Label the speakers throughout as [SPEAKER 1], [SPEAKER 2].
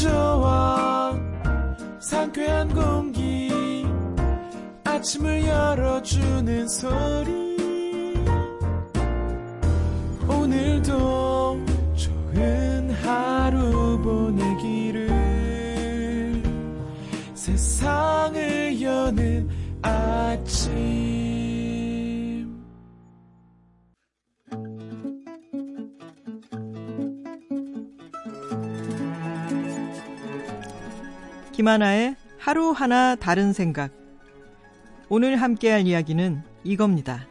[SPEAKER 1] 좋아 상쾌한 공기 아침을 열어주는 소리. 오늘도 좋은 하루 보내기를. 세상을 여는 아침
[SPEAKER 2] 김하나의 하루하나 다른 생각. 오늘 함께할 이야기는 이겁니다.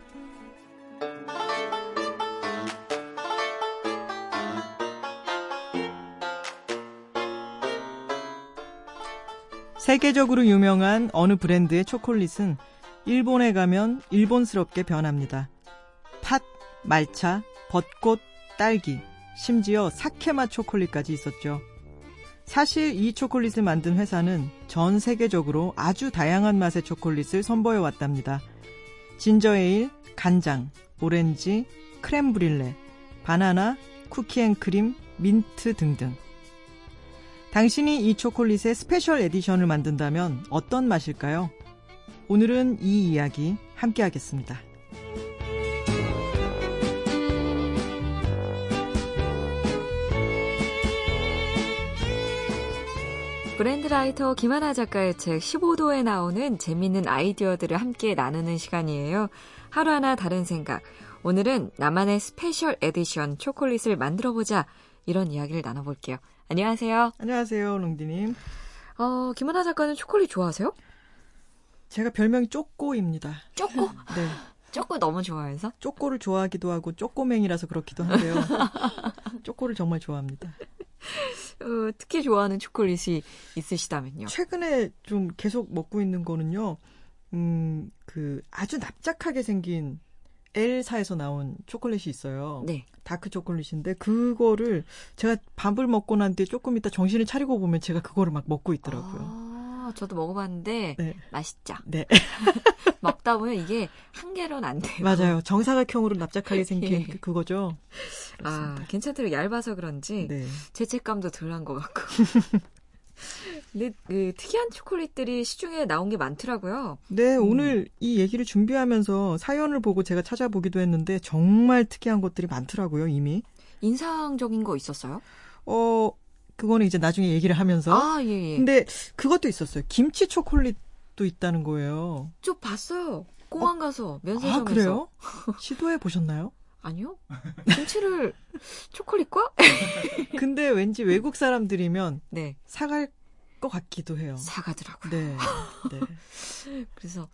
[SPEAKER 2] 세계적으로 유명한 어느 브랜드의 초콜릿은 일본에 가면 일본스럽게 변합니다. 팥, 말차, 벚꽃, 딸기, 심지어 사케맛 초콜릿까지 있었죠. 사실 이 초콜릿을 만든 회사는 전 세계적으로 아주 다양한 맛의 초콜릿을 선보여 왔답니다. 진저에일, 간장, 오렌지, crème brûlée, 바나나, 쿠키앤크림, 민트 등등. 당신이 이 초콜릿의 special edition을 만든다면 어떤 맛일까요? 오늘은 이 이야기 함께 하겠습니다.
[SPEAKER 3] brand writer 김하나 작가의 책 15도에 나오는 재밌는 아이디어들을 함께 나누는 시간이에요. 하루하나 다른 생각. 오늘은 나만의 special edition 초콜릿을 만들어보자. 이런 이야기를 나눠볼게요. 안녕하세요.
[SPEAKER 2] 안녕하세요, 롱디님.
[SPEAKER 3] 어, 김하나 작가는 초콜릿 좋아하세요?
[SPEAKER 2] 제가 별명이 쪼꼬입니다.
[SPEAKER 3] 쪼꼬?
[SPEAKER 2] 네.
[SPEAKER 3] 쪼꼬 너무 좋아해서?
[SPEAKER 2] 쪼꼬를 좋아하기도 하고 쪼꼬맹이라서 그렇기도 한데요. 쪼꼬를 정말 좋아합니다.
[SPEAKER 3] 어, 특히 좋아하는 초콜릿이 있으시다면요?
[SPEAKER 2] 최근에 좀 계속 먹고 있는 거는요. 음, 그 아주 납작하게 생긴 엘사에서 나온 초콜릿이 있어요.
[SPEAKER 3] 네.
[SPEAKER 2] 다크 초콜릿인데 그거를 제가 밥을 먹고 난 뒤에 조금 있다 정신을 차리고 보면 제가 그거를 막 먹고 있더라고요.
[SPEAKER 3] 아, 저도 먹어봤는데
[SPEAKER 2] 네.
[SPEAKER 3] 맛있죠.
[SPEAKER 2] 네.
[SPEAKER 3] 먹다 보면 이게 한 개로는 안 돼요.
[SPEAKER 2] 맞아요. 정사각형으로 납작하게 생긴
[SPEAKER 3] 예.
[SPEAKER 2] 그- 그거죠.
[SPEAKER 3] 아,
[SPEAKER 2] 그렇습니다.
[SPEAKER 3] 괜찮더라고요. 얇아서 그런지
[SPEAKER 2] 네.
[SPEAKER 3] 죄책감도 덜한 것 같고. 근데 그 특이한 초콜릿들이 시중에 나온 게 많더라고요.
[SPEAKER 2] 네, 오늘 이 얘기를 준비하면서 사연을 보고 제가 찾아보기도 했는데 정말 특이한 것들이 많더라고요, 이미.
[SPEAKER 3] 인상적인 거 있었어요?
[SPEAKER 2] 어, 그거는 이제 나중에 얘기를 하면서.
[SPEAKER 3] 아, 예, 예.
[SPEAKER 2] 근데 그것도 있었어요. 김치 초콜릿도 있다는 거예요.
[SPEAKER 3] 저 봤어요. 공항 가서 면세점에서.
[SPEAKER 2] 아, 그래요? 시도해 보셨나요?
[SPEAKER 3] 아니요. 김치를 초콜릿과?
[SPEAKER 2] 근데 왠지 외국 사람들이면
[SPEAKER 3] 네.
[SPEAKER 2] 사갈 것 같기도 해요.
[SPEAKER 3] 사가더라고요.
[SPEAKER 2] 네. 네.
[SPEAKER 3] 그래서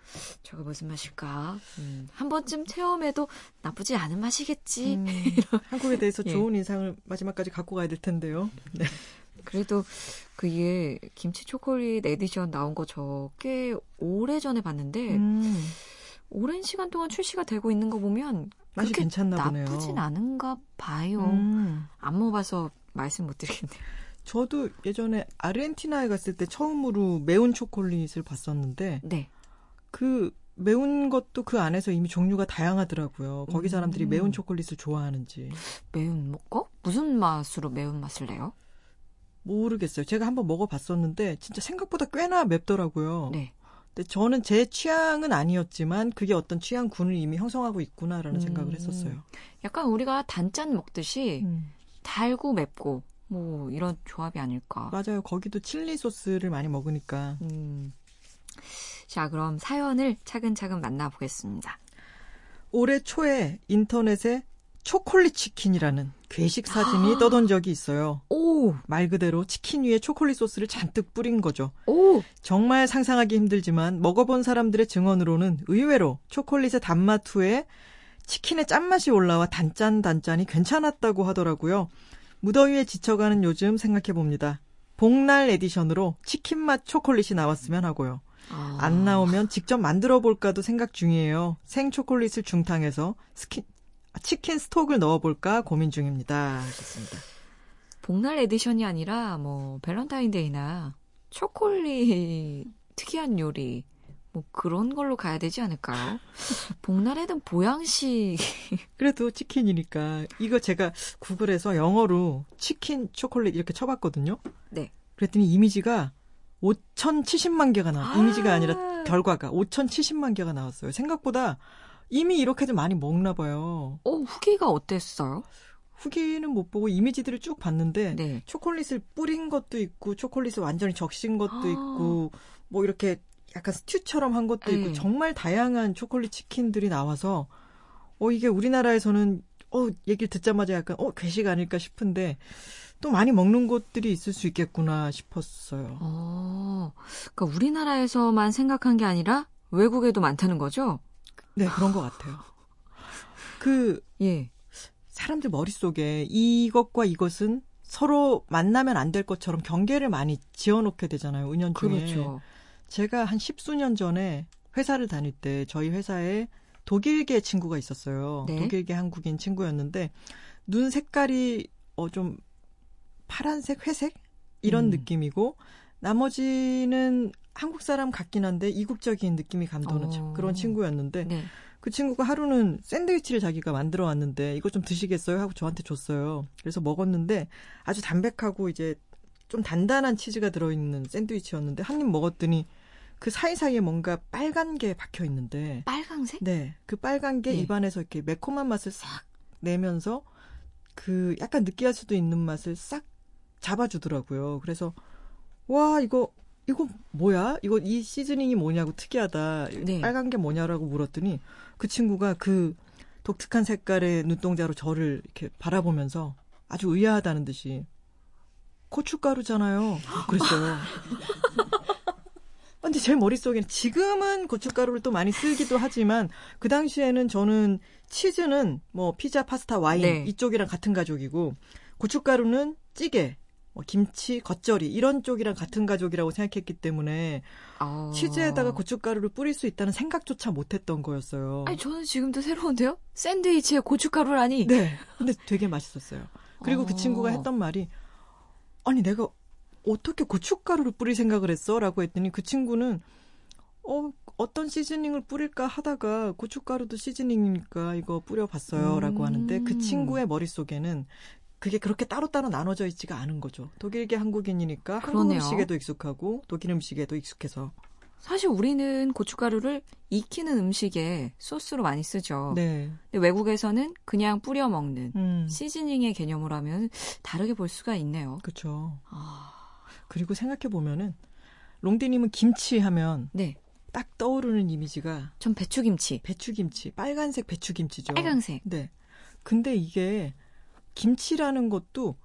[SPEAKER 3] 저게 무슨 맛일까? 음, 한 번쯤 체험해도 나쁘지 않은 맛이겠지.
[SPEAKER 2] 음, 한국에 대해서
[SPEAKER 3] 예.
[SPEAKER 2] 좋은 인상을 마지막까지 갖고 가야 될 텐데요. 네.
[SPEAKER 3] 그래도 그게 김치 초콜릿 에디션 나온 거 저 꽤 오래 전에 봤는데
[SPEAKER 2] 음,
[SPEAKER 3] 오랜 시간 동안 출시가 되고 있는 거 보면
[SPEAKER 2] 맛이 괜찮나 보네요.
[SPEAKER 3] 나쁘진 않은가 봐요.
[SPEAKER 2] 음.
[SPEAKER 3] 안 먹어봐서 말씀 못 드리겠네요.
[SPEAKER 2] 저도 예전에 아르헨티나에 갔을 때 처음으로 매운 초콜릿을 봤었는데
[SPEAKER 3] 네.
[SPEAKER 2] 그 매운 것도 그 안에서 이미 종류가 다양하더라고요. 거기 사람들이
[SPEAKER 3] 음.
[SPEAKER 2] 매운 초콜릿을 좋아하는지
[SPEAKER 3] 매운 먹고 무슨 맛으로 매운 맛을 내요?
[SPEAKER 2] 모르겠어요. 제가 한번 먹어봤었는데 진짜 생각보다 꽤나 맵더라고요.
[SPEAKER 3] 네.
[SPEAKER 2] 근데 저는 제 취향은 아니었지만 그게 어떤 취향군을 이미 형성하고 있구나라는
[SPEAKER 3] 음.
[SPEAKER 2] 생각을 했었어요.
[SPEAKER 3] 약간 우리가 단짠 먹듯이
[SPEAKER 2] 음.
[SPEAKER 3] 달고 맵고 뭐 이런 조합이 아닐까.
[SPEAKER 2] 맞아요. 거기도 칠리 소스를 많이 먹으니까.
[SPEAKER 3] 음. 자, 그럼 사연을 차근차근 만나보겠습니다.
[SPEAKER 2] 올해 초에 인터넷에 초콜릿 치킨이라는 괴식 사진이
[SPEAKER 3] 아.
[SPEAKER 2] 떠돈 적이 있어요.
[SPEAKER 3] 오,
[SPEAKER 2] 말 그대로 치킨 위에 초콜릿 소스를 잔뜩 뿌린 거죠.
[SPEAKER 3] 오,
[SPEAKER 2] 정말 상상하기 힘들지만 먹어본 사람들의 증언으로는 의외로 초콜릿의 단맛 후에 치킨의 짠맛이 올라와 단짠단짠이 괜찮았다고 하더라고요. 무더위에 지쳐가는 요즘 생각해봅니다. 복날 edition으로 치킨 맛 초콜릿이 나왔으면 하고요.
[SPEAKER 3] 아.
[SPEAKER 2] 안 나오면 직접 만들어 볼까도 생각 중이에요. 생 초콜릿을 중탕해서 스킨, 치킨 stock을 넣어볼까 고민 중입니다. 하셨습니다.
[SPEAKER 3] 복날 edition이 아니라 뭐 밸런타인데이나 초콜릿 특이한 요리 뭐 그런 걸로 가야 되지 않을까요? 복날에는 보양식
[SPEAKER 2] 그래도 치킨이니까 이거 제가 구글에서 영어로 치킨 초콜릿 이렇게 쳐봤거든요.
[SPEAKER 3] 네.
[SPEAKER 2] 그랬더니 이미지가 5,070만 개가 나. 이미지가 아니라 결과가 5,070만 개가 나왔어요. 생각보다 이미 이렇게도 많이 먹나 봐요.
[SPEAKER 3] 어, 후기가 어땠어요?
[SPEAKER 2] 후기는 못 보고 이미지들을 쭉 봤는데
[SPEAKER 3] 네.
[SPEAKER 2] 초콜릿을 뿌린 것도 있고 초콜릿을 완전히 적신 것도
[SPEAKER 3] 아.
[SPEAKER 2] 있고 뭐 이렇게 약간 스튜처럼 한 것도 있고
[SPEAKER 3] 네.
[SPEAKER 2] 정말 다양한 초콜릿 치킨들이 나와서 어 이게 우리나라에서는 어 얘기를 듣자마자 약간 어 괴식 아닐까 싶은데 또 많이 먹는 곳들이 있을 수 있겠구나 싶었어요.
[SPEAKER 3] 어, 그러니까 우리나라에서만 생각한 게 아니라 외국에도 많다는 거죠?
[SPEAKER 2] 네 그런 것 같아요. 그
[SPEAKER 3] 예.
[SPEAKER 2] 사람들 머릿속에 이것과 이것은 서로 만나면 안 될 것처럼 경계를 많이 지어놓게 되잖아요. 은연중에.
[SPEAKER 3] 그렇죠.
[SPEAKER 2] 제가 한 십수년 전에 회사를 다닐 때 저희 회사에 독일계 친구가 있었어요.
[SPEAKER 3] 네.
[SPEAKER 2] 독일계 한국인 친구였는데 눈 색깔이 어 좀 파란색, 회색 이런
[SPEAKER 3] 음.
[SPEAKER 2] 느낌이고 나머지는 한국 사람 같긴 한데 이국적인 느낌이 감도는 참
[SPEAKER 3] 어.
[SPEAKER 2] 그런 친구였는데
[SPEAKER 3] 네.
[SPEAKER 2] 그 친구가 하루는 샌드위치를 자기가 만들어 왔는데 이거 좀 드시겠어요 하고 저한테 줬어요. 그래서 먹었는데 아주 담백하고 이제 좀 단단한 치즈가 들어있는 샌드위치였는데 한 입 먹었더니 그 사이사이에 뭔가 빨간 게 박혀 있는데
[SPEAKER 3] 빨강색?
[SPEAKER 2] 네, 그 빨간 게
[SPEAKER 3] 네.
[SPEAKER 2] 입안에서 이렇게 매콤한 맛을 싹 내면서 그 약간 느끼할 수도 있는 맛을 싹 잡아주더라고요. 그래서 와 이거 이거 뭐야? 이거 이 시즈닝이 뭐냐고 특이하다.
[SPEAKER 3] 네.
[SPEAKER 2] 빨간 게 뭐냐라고 물었더니 그 친구가 그 독특한 색깔의 눈동자로 저를 이렇게 바라보면서 아주 의아하다는 듯이 고춧가루잖아요. 그랬어요. 근데 제 머릿속에는 지금은 고춧가루를 또 많이 쓰기도 하지만 그 당시에는 저는 치즈는 뭐 피자, 파스타, 와인
[SPEAKER 3] 네.
[SPEAKER 2] 이쪽이랑 같은 가족이고 고춧가루는 찌개, 뭐 김치, 겉절이 이런 쪽이랑 같은 가족이라고 생각했기 때문에
[SPEAKER 3] 어.
[SPEAKER 2] 치즈에다가 고춧가루를 뿌릴 수 있다는 생각조차 못했던 거였어요.
[SPEAKER 3] 아니, 저는 지금도 새로운데요? 샌드위치에 고춧가루라니.
[SPEAKER 2] 네, 근데 되게 맛있었어요. 그리고
[SPEAKER 3] 어.
[SPEAKER 2] 그 친구가 했던 말이 아니 내가 어떻게 고춧가루를 뿌릴 생각을 했어?라고 했더니 그 친구는 어 어떤 시즈닝을 뿌릴까 하다가 고춧가루도 시즈닝이니까 이거 뿌려봤어요라고
[SPEAKER 3] 음.
[SPEAKER 2] 하는데 그 친구의 머릿속에는 그게 그렇게 따로따로 나눠져 있지가 않은 거죠. 독일계 한국인이니까 한국
[SPEAKER 3] 그러네요.
[SPEAKER 2] 음식에도 익숙하고 독일 음식에도 익숙해서.
[SPEAKER 3] 사실 우리는 고춧가루를 익히는 음식에 소스로 많이 쓰죠.
[SPEAKER 2] 네.
[SPEAKER 3] 근데 외국에서는 그냥 뿌려 먹는
[SPEAKER 2] 음.
[SPEAKER 3] 시즈닝의 개념으로 하면 다르게 볼 수가 있네요.
[SPEAKER 2] 그렇죠.
[SPEAKER 3] 아,
[SPEAKER 2] 그리고 생각해 보면은 롱디님은 김치 하면
[SPEAKER 3] 네.
[SPEAKER 2] 딱 떠오르는 이미지가
[SPEAKER 3] 전 배추김치.
[SPEAKER 2] 배추김치, 빨간색 배추김치죠.
[SPEAKER 3] 빨강색.
[SPEAKER 2] 네. 근데 이게 김치라는 것도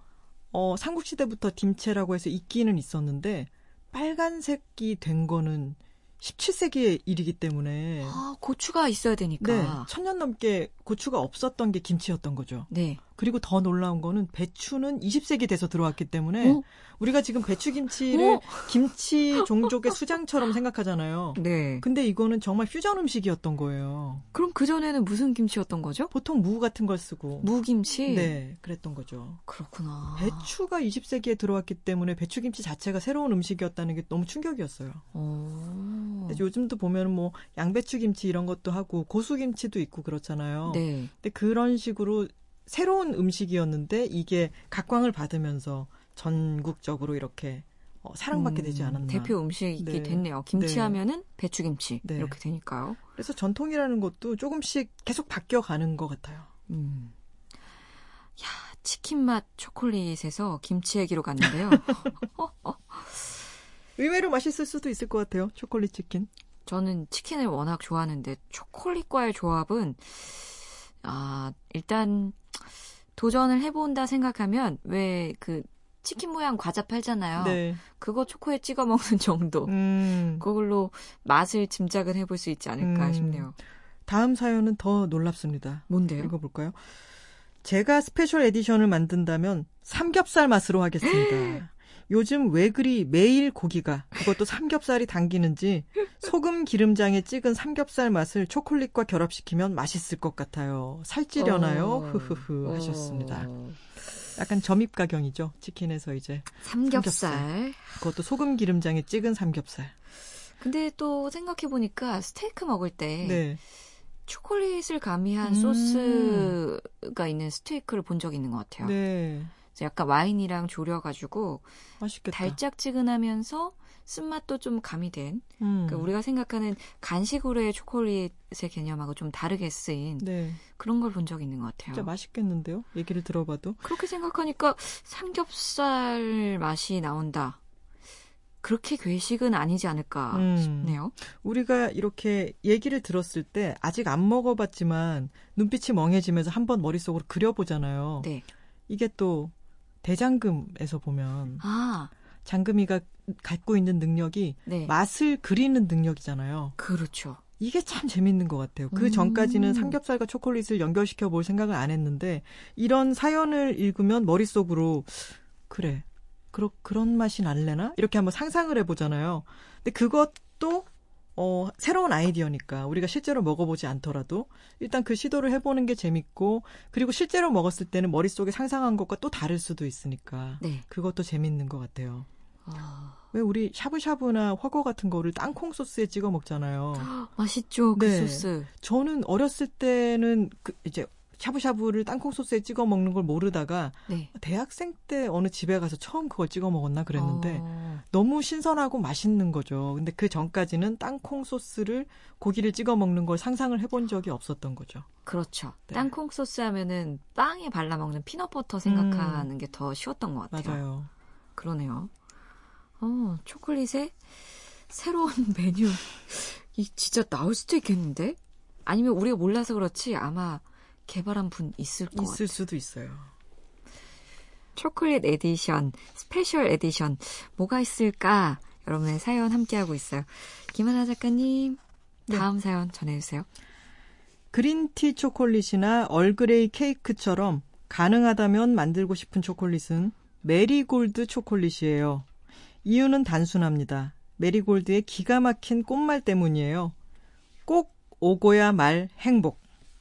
[SPEAKER 2] 어 삼국시대부터 김치라고 해서 있기는 있었는데 빨간색이 된 거는 17세기의 일이기 때문에
[SPEAKER 3] 아, 고추가 있어야 되니까.
[SPEAKER 2] 네, 천년 넘게 고추가 없었던 게 김치였던 거죠.
[SPEAKER 3] 네.
[SPEAKER 2] 그리고 더 놀라운 거는 배추는 20세기 돼서 들어왔기 때문에
[SPEAKER 3] 어?
[SPEAKER 2] 우리가 지금 배추김치를
[SPEAKER 3] 어?
[SPEAKER 2] 김치 종족의 수장처럼 생각하잖아요.
[SPEAKER 3] 네.
[SPEAKER 2] 근데 이거는 정말 퓨전 음식이었던 거예요.
[SPEAKER 3] 그럼 그전에는 무슨 김치였던 거죠?
[SPEAKER 2] 보통 무 같은 걸 쓰고.
[SPEAKER 3] 무김치?
[SPEAKER 2] 네, 그랬던 거죠.
[SPEAKER 3] 그렇구나.
[SPEAKER 2] 배추가 20세기에 들어왔기 때문에 배추김치 자체가 새로운 음식이었다는 게 너무 충격이었어요.
[SPEAKER 3] 어.
[SPEAKER 2] 요즘도 보면 뭐 양배추 김치 이런 것도 하고 고수 김치도 있고 그렇잖아요.
[SPEAKER 3] 네.
[SPEAKER 2] 근데 그런 식으로 새로운 음식이었는데 이게 각광을 받으면서 전국적으로 이렇게 어, 사랑받게 되지
[SPEAKER 3] 음,
[SPEAKER 2] 않았나.
[SPEAKER 3] 대표 음식이
[SPEAKER 2] 네.
[SPEAKER 3] 됐네요. 김치
[SPEAKER 2] 네.
[SPEAKER 3] 하면은 배추김치.
[SPEAKER 2] 네.
[SPEAKER 3] 이렇게 되니까요.
[SPEAKER 2] 그래서 전통이라는 것도 조금씩 계속 바뀌어가는 것 같아요.
[SPEAKER 3] 음. 야, 치킨 맛 초콜릿에서 김치 얘기로 갔는데요.
[SPEAKER 2] 의외로 맛있을 수도 있을 것 같아요. 초콜릿 치킨.
[SPEAKER 3] 저는 치킨을 워낙 좋아하는데 초콜릿과의 조합은 아, 일단 도전을 해본다 생각하면 왜 그 치킨 모양 과자 팔잖아요.
[SPEAKER 2] 네.
[SPEAKER 3] 그거 초코에 찍어 먹는 정도.
[SPEAKER 2] 음.
[SPEAKER 3] 그걸로 맛을 짐작을 해볼 수 있지 않을까
[SPEAKER 2] 음.
[SPEAKER 3] 싶네요.
[SPEAKER 2] 다음 사연은 더 놀랍습니다.
[SPEAKER 3] 뭔데요?
[SPEAKER 2] 읽어볼까요? 제가 special edition을 만든다면 삼겹살 맛으로 하겠습니다. 요즘 왜 그리 매일 고기가 그것도 삼겹살이 당기는지 소금 기름장에 찍은 삼겹살 맛을 초콜릿과 결합시키면 맛있을 것 같아요. 살찌려나요?
[SPEAKER 3] 어.
[SPEAKER 2] 흐흐흐 하셨습니다.
[SPEAKER 3] 어.
[SPEAKER 2] 약간 점입 가경이죠. 치킨에서 이제
[SPEAKER 3] 삼겹살.
[SPEAKER 2] 그것도 소금 기름장에 찍은 삼겹살.
[SPEAKER 3] 근데 또 생각해 보니까 스테이크 먹을 때
[SPEAKER 2] 네.
[SPEAKER 3] 초콜릿을 가미한
[SPEAKER 2] 음.
[SPEAKER 3] 소스가 있는 스테이크를 본 적이 있는 것 같아요.
[SPEAKER 2] 네.
[SPEAKER 3] 약간 와인이랑 졸여가지고
[SPEAKER 2] 맛있겠다.
[SPEAKER 3] 달짝지근하면서 쓴맛도 좀 가미된
[SPEAKER 2] 음.
[SPEAKER 3] 그러니까 우리가 생각하는 간식으로의 초콜릿의 개념하고 좀 다르게 쓰인
[SPEAKER 2] 네,
[SPEAKER 3] 그런 걸 본 적이 있는 것 같아요.
[SPEAKER 2] 진짜 맛있겠는데요? 얘기를 들어봐도.
[SPEAKER 3] 그렇게 생각하니까 삼겹살 맛이 나온다. 그렇게 괴식은 아니지 않을까
[SPEAKER 2] 음.
[SPEAKER 3] 싶네요.
[SPEAKER 2] 우리가 이렇게 얘기를 들었을 때 아직 안 먹어봤지만 눈빛이 멍해지면서 한번 머릿속으로 그려보잖아요.
[SPEAKER 3] 네.
[SPEAKER 2] 이게 또 대장금에서 보면
[SPEAKER 3] 아,
[SPEAKER 2] 장금이가 갖고 있는 능력이
[SPEAKER 3] 네.
[SPEAKER 2] 맛을 그리는 능력이잖아요.
[SPEAKER 3] 그렇죠.
[SPEAKER 2] 이게 참 재밌는 것 같아요. 그
[SPEAKER 3] 음.
[SPEAKER 2] 전까지는 삼겹살과 초콜릿을 연결시켜 볼 생각을 안 했는데 이런 사연을 읽으면 머릿속으로 그래. 그러, 그런 맛이 날래나? 이렇게 한번 상상을 해보잖아요. 근데 그것도 어, 새로운 아이디어니까 우리가 실제로 먹어보지 않더라도 일단 그 시도를 해보는 게 재밌고 그리고 실제로 먹었을 때는 머릿속에 상상한 것과 또 다를 수도 있으니까
[SPEAKER 3] 네.
[SPEAKER 2] 그것도 재밌는 것 같아요.
[SPEAKER 3] 아,
[SPEAKER 2] 왜 우리 샤브샤브나 화거 같은 거를 땅콩 소스에 찍어 먹잖아요.
[SPEAKER 3] 맛있죠, 그
[SPEAKER 2] 네.
[SPEAKER 3] 소스.
[SPEAKER 2] 저는 어렸을 때는 그 이제 샤브샤브를 땅콩 소스에 찍어 먹는 걸 모르다가
[SPEAKER 3] 네.
[SPEAKER 2] 대학생 때 어느 집에 가서 처음 그걸 찍어 먹었나 그랬는데
[SPEAKER 3] 어,
[SPEAKER 2] 너무 신선하고 맛있는 거죠. 근데 그 전까지는 땅콩 소스를 고기를 찍어 먹는 걸 상상을 해본 적이 없었던 거죠.
[SPEAKER 3] 그렇죠.
[SPEAKER 2] 네.
[SPEAKER 3] 땅콩 소스 하면은 빵에 발라 먹는 피넛버터 생각하는 게 더 쉬웠던 것 같아요.
[SPEAKER 2] 음. 맞아요.
[SPEAKER 3] 그러네요. 어, 초콜릿에 새로운 메뉴. 이 진짜 나올 수도 있겠는데? 아니면 우리가 몰라서 그렇지 아마 개발한 분 있을 것 같아요.
[SPEAKER 2] 있을 수도 있어요.
[SPEAKER 3] 초콜릿 edition, special edition 뭐가 있을까? 여러분의 사연 함께하고 있어요. 김하나 작가님,
[SPEAKER 2] 네.
[SPEAKER 3] 다음 사연 전해주세요.
[SPEAKER 2] green tea 초콜릿이나 Earl Grey 케이크처럼 가능하다면 만들고 싶은 초콜릿은 메리골드 초콜릿이에요. 이유는 단순합니다. 메리골드의 기가 막힌 꽃말 때문이에요. 꼭 오고야 말 행복.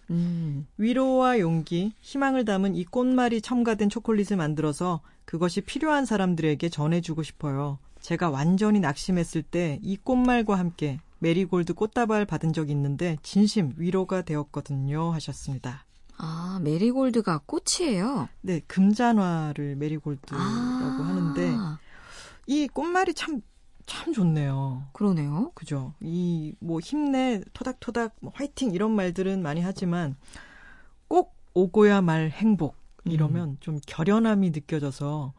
[SPEAKER 3] 음,
[SPEAKER 2] 위로와 용기, 희망을 담은 이 꽃말이 첨가된 초콜릿을 만들어서 그것이 필요한 사람들에게 전해주고 싶어요. 제가 완전히 낙심했을 때 이 꽃말과 함께 메리골드 꽃다발 받은 적이 있는데 진심 위로가 되었거든요 하셨습니다.
[SPEAKER 3] 아, 메리골드가 꽃이에요.
[SPEAKER 2] 네, 금잔화를 메리골드라고
[SPEAKER 3] 아,
[SPEAKER 2] 하는데 이 꽃말이 참 참 좋네요.
[SPEAKER 3] 그러네요.
[SPEAKER 2] 그죠? 이 뭐 힘내, 토닥토닥, 뭐 화이팅 이런 말들은 많이 하지만 꼭 오고야 말 행복 이러면 좀 결연함이 느껴져서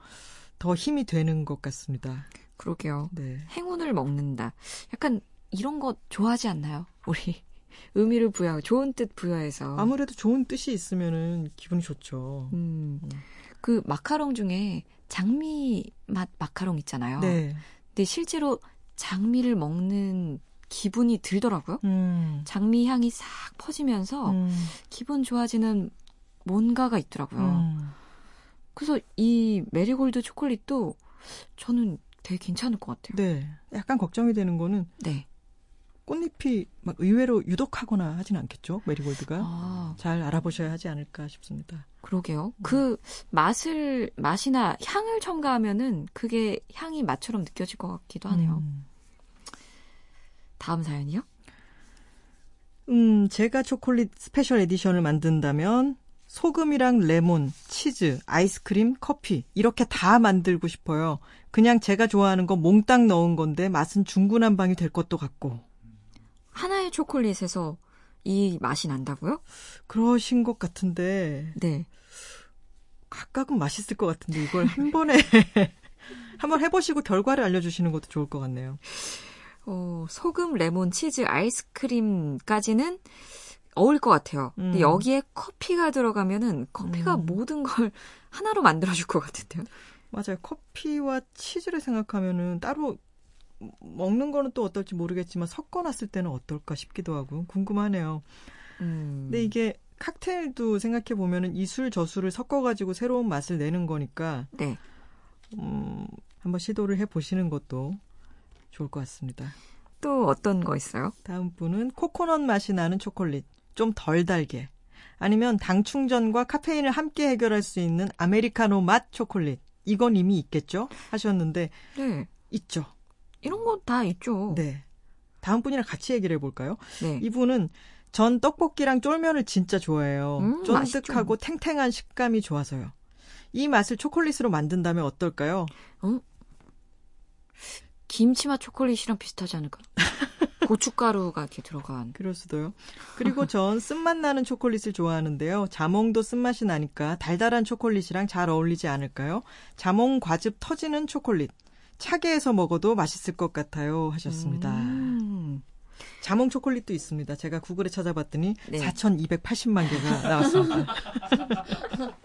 [SPEAKER 2] 더 힘이 되는 것 같습니다.
[SPEAKER 3] 그러게요.
[SPEAKER 2] 네.
[SPEAKER 3] 행운을 먹는다. 약간 이런 거 좋아하지 않나요? 우리 의미를 부여, 좋은 뜻 부여해서.
[SPEAKER 2] 아무래도 좋은 뜻이 있으면은 기분이 좋죠.
[SPEAKER 3] 음,
[SPEAKER 2] 음.
[SPEAKER 3] 그 마카롱 중에 장미 맛 마카롱 있잖아요.
[SPEAKER 2] 네.
[SPEAKER 3] 근데 실제로 장미를 먹는 기분이 들더라고요.
[SPEAKER 2] 음.
[SPEAKER 3] 장미 향이 싹 퍼지면서
[SPEAKER 2] 음.
[SPEAKER 3] 기분 좋아지는 뭔가가 있더라고요.
[SPEAKER 2] 음.
[SPEAKER 3] 그래서 이 메리골드 초콜릿도 저는 되게 괜찮을 것 같아요.
[SPEAKER 2] 네. 약간 걱정이 되는 거는
[SPEAKER 3] 네.
[SPEAKER 2] 꽃잎이 막 의외로 유독하거나 하진 않겠죠? 메리골드가.
[SPEAKER 3] 아,
[SPEAKER 2] 잘 알아보셔야 하지 않을까 싶습니다.
[SPEAKER 3] 그러게요. 그 맛을 맛이나 향을 첨가하면은 그게 향이 맛처럼 느껴질 것 같기도 하네요.
[SPEAKER 2] 음.
[SPEAKER 3] 다음 사연이요?
[SPEAKER 2] 음, 제가 초콜릿 special edition을 만든다면 소금이랑 레몬, 치즈, 아이스크림, 커피 이렇게 다 만들고 싶어요. 그냥 제가 좋아하는 거 몽땅 넣은 건데 맛은 중구난방이 될 것도 같고.
[SPEAKER 3] 하나의 초콜릿에서 이 맛이 난다고요?
[SPEAKER 2] 그러신 것 같은데
[SPEAKER 3] 네.
[SPEAKER 2] 각각은 맛있을 것 같은데 이걸 한 번에 한번 해보시고 결과를 알려주시는 것도 좋을 것 같네요.
[SPEAKER 3] 어, 소금, 레몬, 치즈, 아이스크림까지는 어울릴 것 같아요. 근데
[SPEAKER 2] 음.
[SPEAKER 3] 여기에 커피가 들어가면은 커피가
[SPEAKER 2] 음.
[SPEAKER 3] 모든 걸 하나로 만들어줄 것 같은데요.
[SPEAKER 2] 맞아요. 커피와 치즈를 생각하면은 따로 먹는 거는 또 어떨지 모르겠지만 섞어놨을 때는 어떨까 싶기도 하고 궁금하네요.
[SPEAKER 3] 음.
[SPEAKER 2] 근데 이게 칵테일도 생각해 보면은 이 술 저 술을 섞어가지고 새로운 맛을 내는 거니까
[SPEAKER 3] 네.
[SPEAKER 2] 음, 한번 시도를 해 보시는 것도 좋을 것 같습니다.
[SPEAKER 3] 또 어떤 거 있어요?
[SPEAKER 2] 다음 분은 코코넛 맛이 나는 초콜릿 좀 덜 달게 아니면 당 충전과 카페인을 함께 해결할 수 있는 아메리카노 맛 초콜릿 이건 이미 있겠죠 하셨는데
[SPEAKER 3] 네.
[SPEAKER 2] 있죠.
[SPEAKER 3] 이런 거 다 있죠.
[SPEAKER 2] 네. 다음 분이랑 같이 얘기를 해볼까요?
[SPEAKER 3] 네.
[SPEAKER 2] 이분은 전 떡볶이랑 쫄면을 진짜 좋아해요.
[SPEAKER 3] 음,
[SPEAKER 2] 쫀득하고 탱탱한 식감이 좋아서요. 이 맛을 초콜릿으로 만든다면 어떨까요?
[SPEAKER 3] 김치맛 초콜릿이랑 비슷하지 않을까? 고춧가루가 이렇게 들어간.
[SPEAKER 2] 그럴 수도요. 그리고 전 쓴맛 나는 초콜릿을 좋아하는데요. 자몽도 쓴맛이 나니까 달달한 초콜릿이랑 잘 어울리지 않을까요? 자몽 과즙 터지는 초콜릿. 차게 해서 먹어도 맛있을 것 같아요. 하셨습니다.
[SPEAKER 3] 음.
[SPEAKER 2] 자몽 초콜릿도 있습니다. 제가 구글에 찾아봤더니
[SPEAKER 3] 네.
[SPEAKER 2] 4,280만 개가 나왔습니다.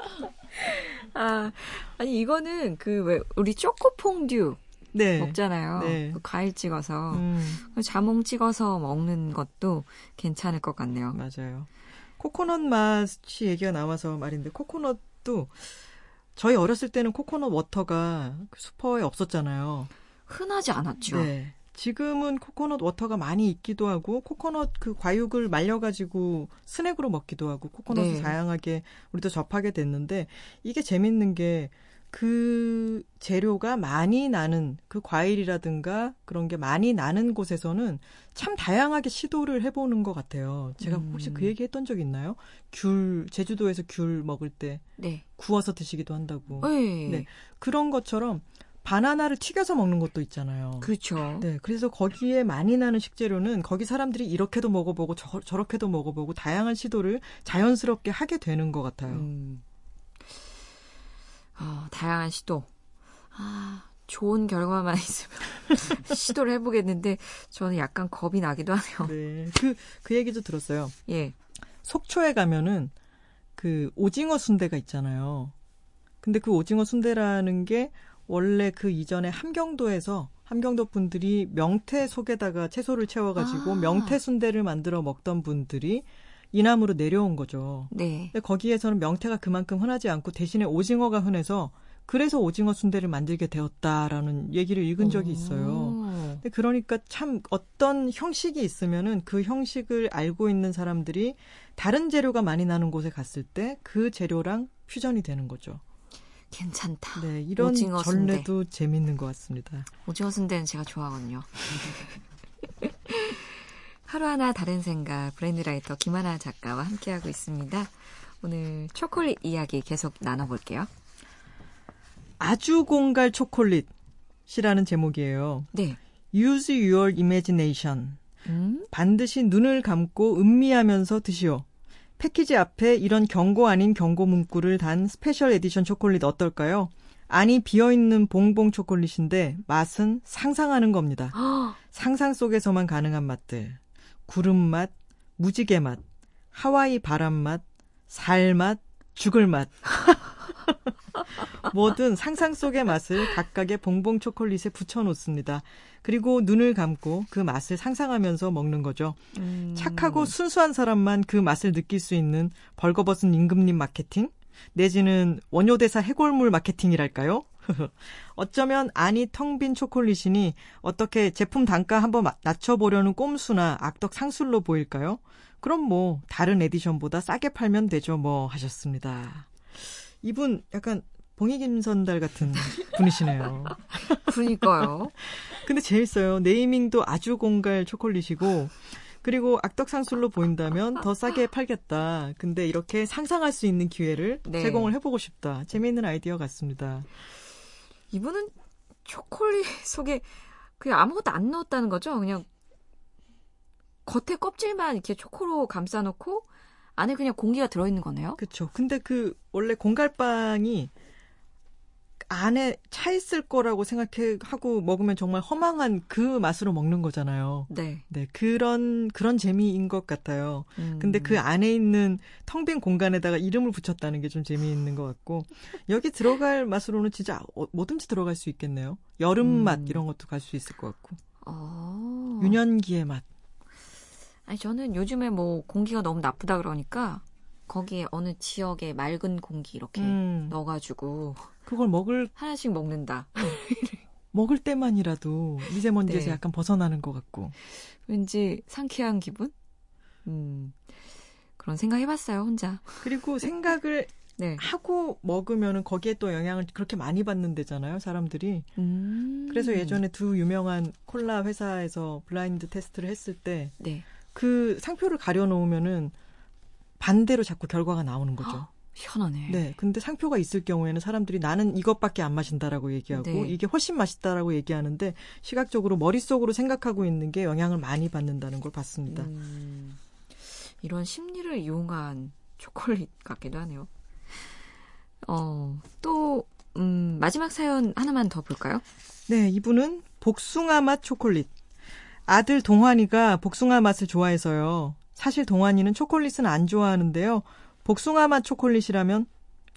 [SPEAKER 3] 아, 아니 이거는 그 왜 우리 초코 퐁듀
[SPEAKER 2] 네.
[SPEAKER 3] 먹잖아요.
[SPEAKER 2] 네.
[SPEAKER 3] 그 과일 찍어서
[SPEAKER 2] 음,
[SPEAKER 3] 그 자몽 찍어서 먹는 것도 괜찮을 것 같네요.
[SPEAKER 2] 맞아요. 코코넛 맛이 얘기가 나와서 말인데 코코넛도 저희 어렸을 때는 코코넛 water가 그 슈퍼에 없었잖아요.
[SPEAKER 3] 흔하지 않았죠.
[SPEAKER 2] 네. 지금은 코코넛 water가 많이 있기도 하고 코코넛 그 과육을 말려가지고 스낵으로 먹기도 하고 코코넛을
[SPEAKER 3] 네.
[SPEAKER 2] 다양하게 우리도 접하게 됐는데 이게 재밌는 게 그 재료가 많이 나는 그 과일이라든가 그런 게 많이 나는 곳에서는 참 다양하게 시도를 해보는 것 같아요. 제가
[SPEAKER 3] 음.
[SPEAKER 2] 혹시 그 얘기 했던 적 있나요? 귤 제주도에서 귤 먹을 때
[SPEAKER 3] 네.
[SPEAKER 2] 구워서 드시기도 한다고
[SPEAKER 3] 네.
[SPEAKER 2] 네. 그런 것처럼 바나나를 튀겨서 먹는 것도 있잖아요.
[SPEAKER 3] 그렇죠.
[SPEAKER 2] 네, 그래서 거기에 많이 나는 식재료는 거기 사람들이 이렇게도 먹어보고 저, 저렇게도 먹어보고 다양한 시도를 자연스럽게 하게 되는 것 같아요.
[SPEAKER 3] 음. 아, 다양한 시도. 아, 좋은 결과만 있으면 시도를 해보겠는데 저는 약간 겁이 나기도 하네요.
[SPEAKER 2] 네, 그, 그 얘기도 들었어요.
[SPEAKER 3] 예.
[SPEAKER 2] 속초에 가면은 그 오징어 순대가 있잖아요. 근데 그 오징어 순대라는 게 원래 그 이전에 함경도에서 함경도 분들이 명태 속에다가 채소를 채워가지고
[SPEAKER 3] 아.
[SPEAKER 2] 명태 순대를 만들어 먹던 분들이 이남으로 내려온 거죠.
[SPEAKER 3] 네.
[SPEAKER 2] 근데 거기에서는 명태가 그만큼 흔하지 않고 대신에 오징어가 흔해서 그래서 오징어 순대를 만들게 되었다라는 얘기를 읽은 적이 있어요.
[SPEAKER 3] 오.
[SPEAKER 2] 근데 그러니까 참 어떤 형식이 있으면은 그 형식을 알고 있는 사람들이 다른 재료가 많이 나는 곳에 갔을 때 그 재료랑 퓨전이 되는 거죠.
[SPEAKER 3] 괜찮다.
[SPEAKER 2] 네, 이런
[SPEAKER 3] 오징어
[SPEAKER 2] 전례도 재밌는 것 같습니다.
[SPEAKER 3] 오징어 순대는 제가 좋아하거든요. 하루하나 다른 생각 브랜드라이터 김하나 작가와 함께하고 있습니다. 오늘 초콜릿 이야기 계속 나눠볼게요.
[SPEAKER 2] 아주 공갈 초콜릿이라는 제목이에요.
[SPEAKER 3] 네.
[SPEAKER 2] Use your imagination.
[SPEAKER 3] 음?
[SPEAKER 2] 반드시 눈을 감고 음미하면서 드시오. 패키지 앞에 이런 경고 아닌 경고 문구를 단 special edition 초콜릿 어떨까요? 안이 비어있는 봉봉 초콜릿인데 맛은 상상하는 겁니다. 상상 속에서만 가능한 맛들. 구름 맛, 무지개 맛, 하와이 바람 맛, 살 맛, 죽을 맛. 뭐든 상상 속의 맛을 각각의 봉봉 초콜릿에 붙여 놓습니다. 그리고 눈을 감고 그 맛을 상상하면서 먹는 거죠.
[SPEAKER 3] 음.
[SPEAKER 2] 착하고 순수한 사람만 그 맛을 느낄 수 있는 벌거벗은 임금님 마케팅? 내지는 원효대사 해골물 마케팅이랄까요? 어쩌면 안이 텅 빈 초콜릿이니 어떻게 제품 단가 한번 마- 낮춰보려는 꼼수나 악덕 상술로 보일까요? 그럼 뭐 다른 에디션보다 싸게 팔면 되죠 뭐 하셨습니다. 이분 약간 봉익임선달 같은 분이시네요.
[SPEAKER 3] 그러니까요.
[SPEAKER 2] 근데 재밌어요. 네이밍도 아주 공갈 초콜릿이고 그리고 악덕상술로 보인다면 더 싸게 팔겠다. 근데 이렇게 상상할 수 있는 기회를
[SPEAKER 3] 네.
[SPEAKER 2] 제공을 해보고 싶다. 재미있는 아이디어 같습니다.
[SPEAKER 3] 이분은 초콜릿 속에 그냥 아무것도 안 넣었다는 거죠. 그냥 겉에 껍질만 이렇게 초코로 감싸놓고 안에 그냥 공기가 들어있는 거네요.
[SPEAKER 2] 그렇죠. 근데 그 원래 공갈빵이 안에 차 있을 거라고 생각하고 먹으면 정말 허망한 그 맛으로 먹는 거잖아요.
[SPEAKER 3] 네.
[SPEAKER 2] 네, 그런 그런 재미인 것 같아요.
[SPEAKER 3] 음.
[SPEAKER 2] 근데 그 안에 있는 텅 빈 공간에다가 이름을 붙였다는 게 좀 재미있는 것 같고 여기 들어갈 맛으로는 진짜 어, 뭐든지 들어갈 수 있겠네요. 여름
[SPEAKER 3] 음.
[SPEAKER 2] 맛 이런 것도 갈 수 있을 것 같고
[SPEAKER 3] 어.
[SPEAKER 2] 유년기의 맛.
[SPEAKER 3] 아니 저는 요즘에 뭐 공기가 너무 나쁘다 그러니까 거기에 어느 지역의 맑은 공기 이렇게
[SPEAKER 2] 음,
[SPEAKER 3] 넣어가지고
[SPEAKER 2] 그걸 먹을
[SPEAKER 3] 하나씩 먹는다.
[SPEAKER 2] 먹을 때만이라도 미세먼지에서
[SPEAKER 3] 네.
[SPEAKER 2] 약간 벗어나는 것 같고
[SPEAKER 3] 왠지 상쾌한 기분? 음 그런 생각 해봤어요 혼자.
[SPEAKER 2] 그리고 생각을
[SPEAKER 3] 네.
[SPEAKER 2] 하고 먹으면은 거기에 또 영향을 그렇게 많이 받는 데잖아요, 사람들이.
[SPEAKER 3] 음.
[SPEAKER 2] 그래서 예전에 두 유명한 콜라 회사에서 블라인드 테스트를 했을 때
[SPEAKER 3] 네.
[SPEAKER 2] 그 상표를 가려놓으면은 반대로 자꾸 결과가 나오는 거죠.
[SPEAKER 3] 희한하네.
[SPEAKER 2] 네. 근데 상표가 있을 경우에는 사람들이 나는 이것밖에 안 마신다라고 얘기하고
[SPEAKER 3] 네.
[SPEAKER 2] 이게 훨씬 맛있다라고 얘기하는데 시각적으로 머릿속으로 생각하고 있는 게 영향을 많이 받는다는 걸 봤습니다.
[SPEAKER 3] 음, 이런 심리를 이용한 초콜릿 같기도 하네요. 어, 또, 음, 마지막 사연 하나만 더 볼까요?
[SPEAKER 2] 네, 이분은 복숭아 맛 초콜릿. 아들 동환이가 복숭아 맛을 좋아해서요. 사실 동환이는 초콜릿은 안 좋아하는데요. 복숭아 맛 초콜릿이라면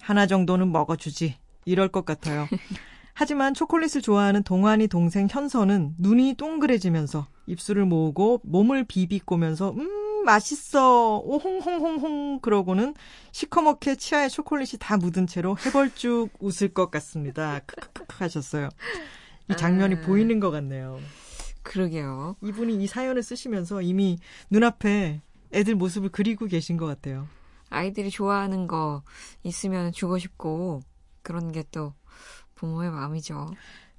[SPEAKER 2] 하나 정도는 먹어주지. 이럴 것 같아요. 하지만 초콜릿을 좋아하는 동환이 동생 현서는 눈이 동그래지면서 입술을 모으고 몸을 비비꼬면서 음 맛있어 오홍홍홍홍 그러고는 시커멓게 치아에 초콜릿이 다 묻은 채로 해벌쭉 웃을 것 같습니다. 크크크 하셨어요. 이 장면이
[SPEAKER 3] 아.
[SPEAKER 2] 보이는 것 같네요.
[SPEAKER 3] 그러게요.
[SPEAKER 2] 이분이 이 사연을 쓰시면서 이미 눈앞에 애들 모습을 그리고 계신 것 같아요.
[SPEAKER 3] 아이들이 좋아하는 거 있으면 주고 싶고, 그런 게 또 부모의 마음이죠.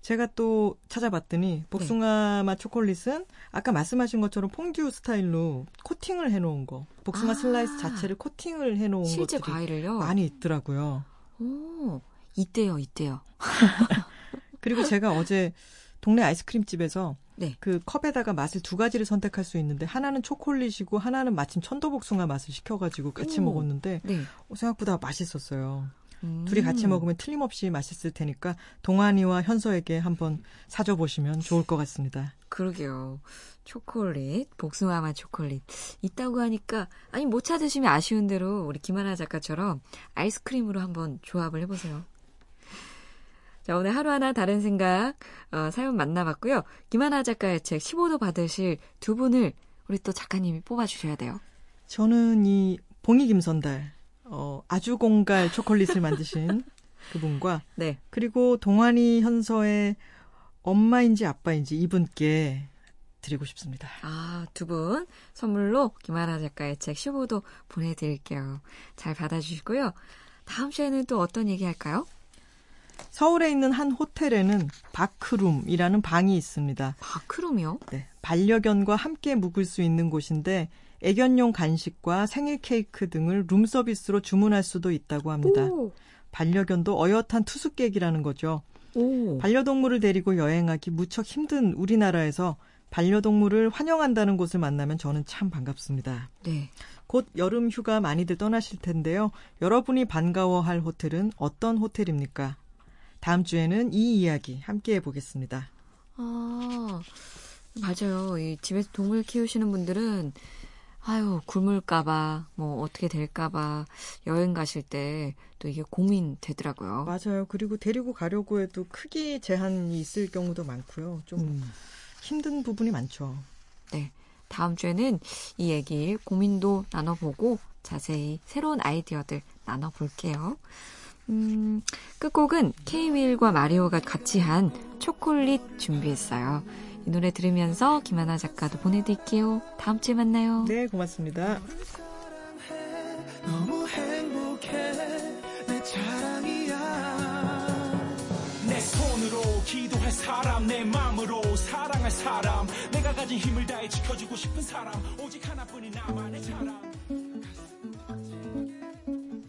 [SPEAKER 2] 제가 또 찾아봤더니 복숭아 맛 초콜릿은 아까 말씀하신 것처럼 퐁듀 스타일로 코팅을 해놓은 거, 복숭아
[SPEAKER 3] 아.
[SPEAKER 2] 슬라이스 자체를 코팅을 해놓은
[SPEAKER 3] 실제 과일을요?
[SPEAKER 2] 많이 있더라고요.
[SPEAKER 3] 오, 이때요, 이때요.
[SPEAKER 2] 그리고 제가 어제 동네 아이스크림 집에서
[SPEAKER 3] 네.
[SPEAKER 2] 그 컵에다가 맛을 두 가지를 선택할 수 있는데 하나는 초콜릿이고 하나는 마침 천도복숭아 맛을 시켜가지고 같이
[SPEAKER 3] 오.
[SPEAKER 2] 먹었는데
[SPEAKER 3] 네.
[SPEAKER 2] 어, 생각보다 맛있었어요.
[SPEAKER 3] 음.
[SPEAKER 2] 둘이 같이 먹으면 틀림없이 맛있을 테니까 동환이와 현서에게 한번 사줘 보시면 좋을 것 같습니다.
[SPEAKER 3] 그러게요. 초콜릿, 복숭아 맛 초콜릿. 있다고 하니까, 아니, 못 찾으시면 아쉬운 대로 우리 김하나 작가처럼 아이스크림으로 한번 조합을 해보세요. 자, 오늘 하루하나 다른 생각, 어, 사연 만나봤고요. 김하나 작가의 책 15도 받으실 두 분을 우리 또 작가님이 뽑아주셔야 돼요.
[SPEAKER 2] 저는 이 봉이 김선달 어, 아주 공갈 초콜릿을 만드신 그분과
[SPEAKER 3] 네.
[SPEAKER 2] 그리고 동환이 현서의 엄마인지 아빠인지 이분께 드리고 싶습니다.
[SPEAKER 3] 아, 두 분 선물로 김하나 작가의 책 15도 보내드릴게요. 잘 받아주시고요. 다음 시에는 또 어떤 얘기 할까요?
[SPEAKER 2] 서울에 있는 한 호텔에는 바크룸이라는 방이 있습니다.
[SPEAKER 3] 바크룸이요?
[SPEAKER 2] 네, 반려견과 함께 묵을 수 있는 곳인데 애견용 간식과 생일 케이크 등을 룸 서비스로 주문할 수도 있다고 합니다.
[SPEAKER 3] 오.
[SPEAKER 2] 반려견도 어엿한 투숙객이라는 거죠.
[SPEAKER 3] 오.
[SPEAKER 2] 반려동물을 데리고 여행하기 무척 힘든 우리나라에서 반려동물을 환영한다는 곳을 만나면 저는 참 반갑습니다.
[SPEAKER 3] 네.
[SPEAKER 2] 곧 여름 휴가 많이들 떠나실 텐데요. 여러분이 반가워할 호텔은 어떤 호텔입니까? 다음 주에는 이 이야기 함께 해보겠습니다.
[SPEAKER 3] 아, 맞아요. 이 집에서 동물 키우시는 분들은 아유, 굶을까봐, 뭐, 어떻게 될까봐, 여행 가실 때 또 이게 고민 되더라고요.
[SPEAKER 2] 맞아요. 그리고 데리고 가려고 해도 크기 제한이 있을 경우도 많고요. 좀
[SPEAKER 3] 음,
[SPEAKER 2] 힘든 부분이 많죠.
[SPEAKER 3] 네. 다음 주에는 이 얘기 고민도 나눠보고 자세히 새로운 아이디어들 나눠볼게요. 음, 끝곡은 케이윌과 마리오가 같이 한 초콜릿 준비했어요. 이 노래 들으면서 김하나 작가도 보내드릴게요. 다음 주에 만나요.
[SPEAKER 2] 네, 고맙습니다.
[SPEAKER 1] 너무 행복해 내 자랑이야 내 손으로 기도할 사람 내 마음으로 사랑할 사람 내가 가진 힘을 다해 지켜주고 싶은 사람 오직 하나뿐인 나만의 사람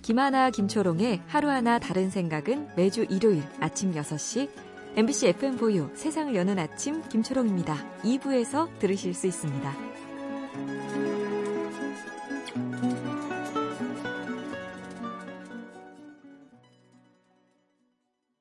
[SPEAKER 3] 김하나 김초롱의 하루하나 다른 생각은 매주 일요일 아침 6시 MBC FM4U 세상을 여는 아침 김초롱입니다. 2부에서 들으실 수 있습니다.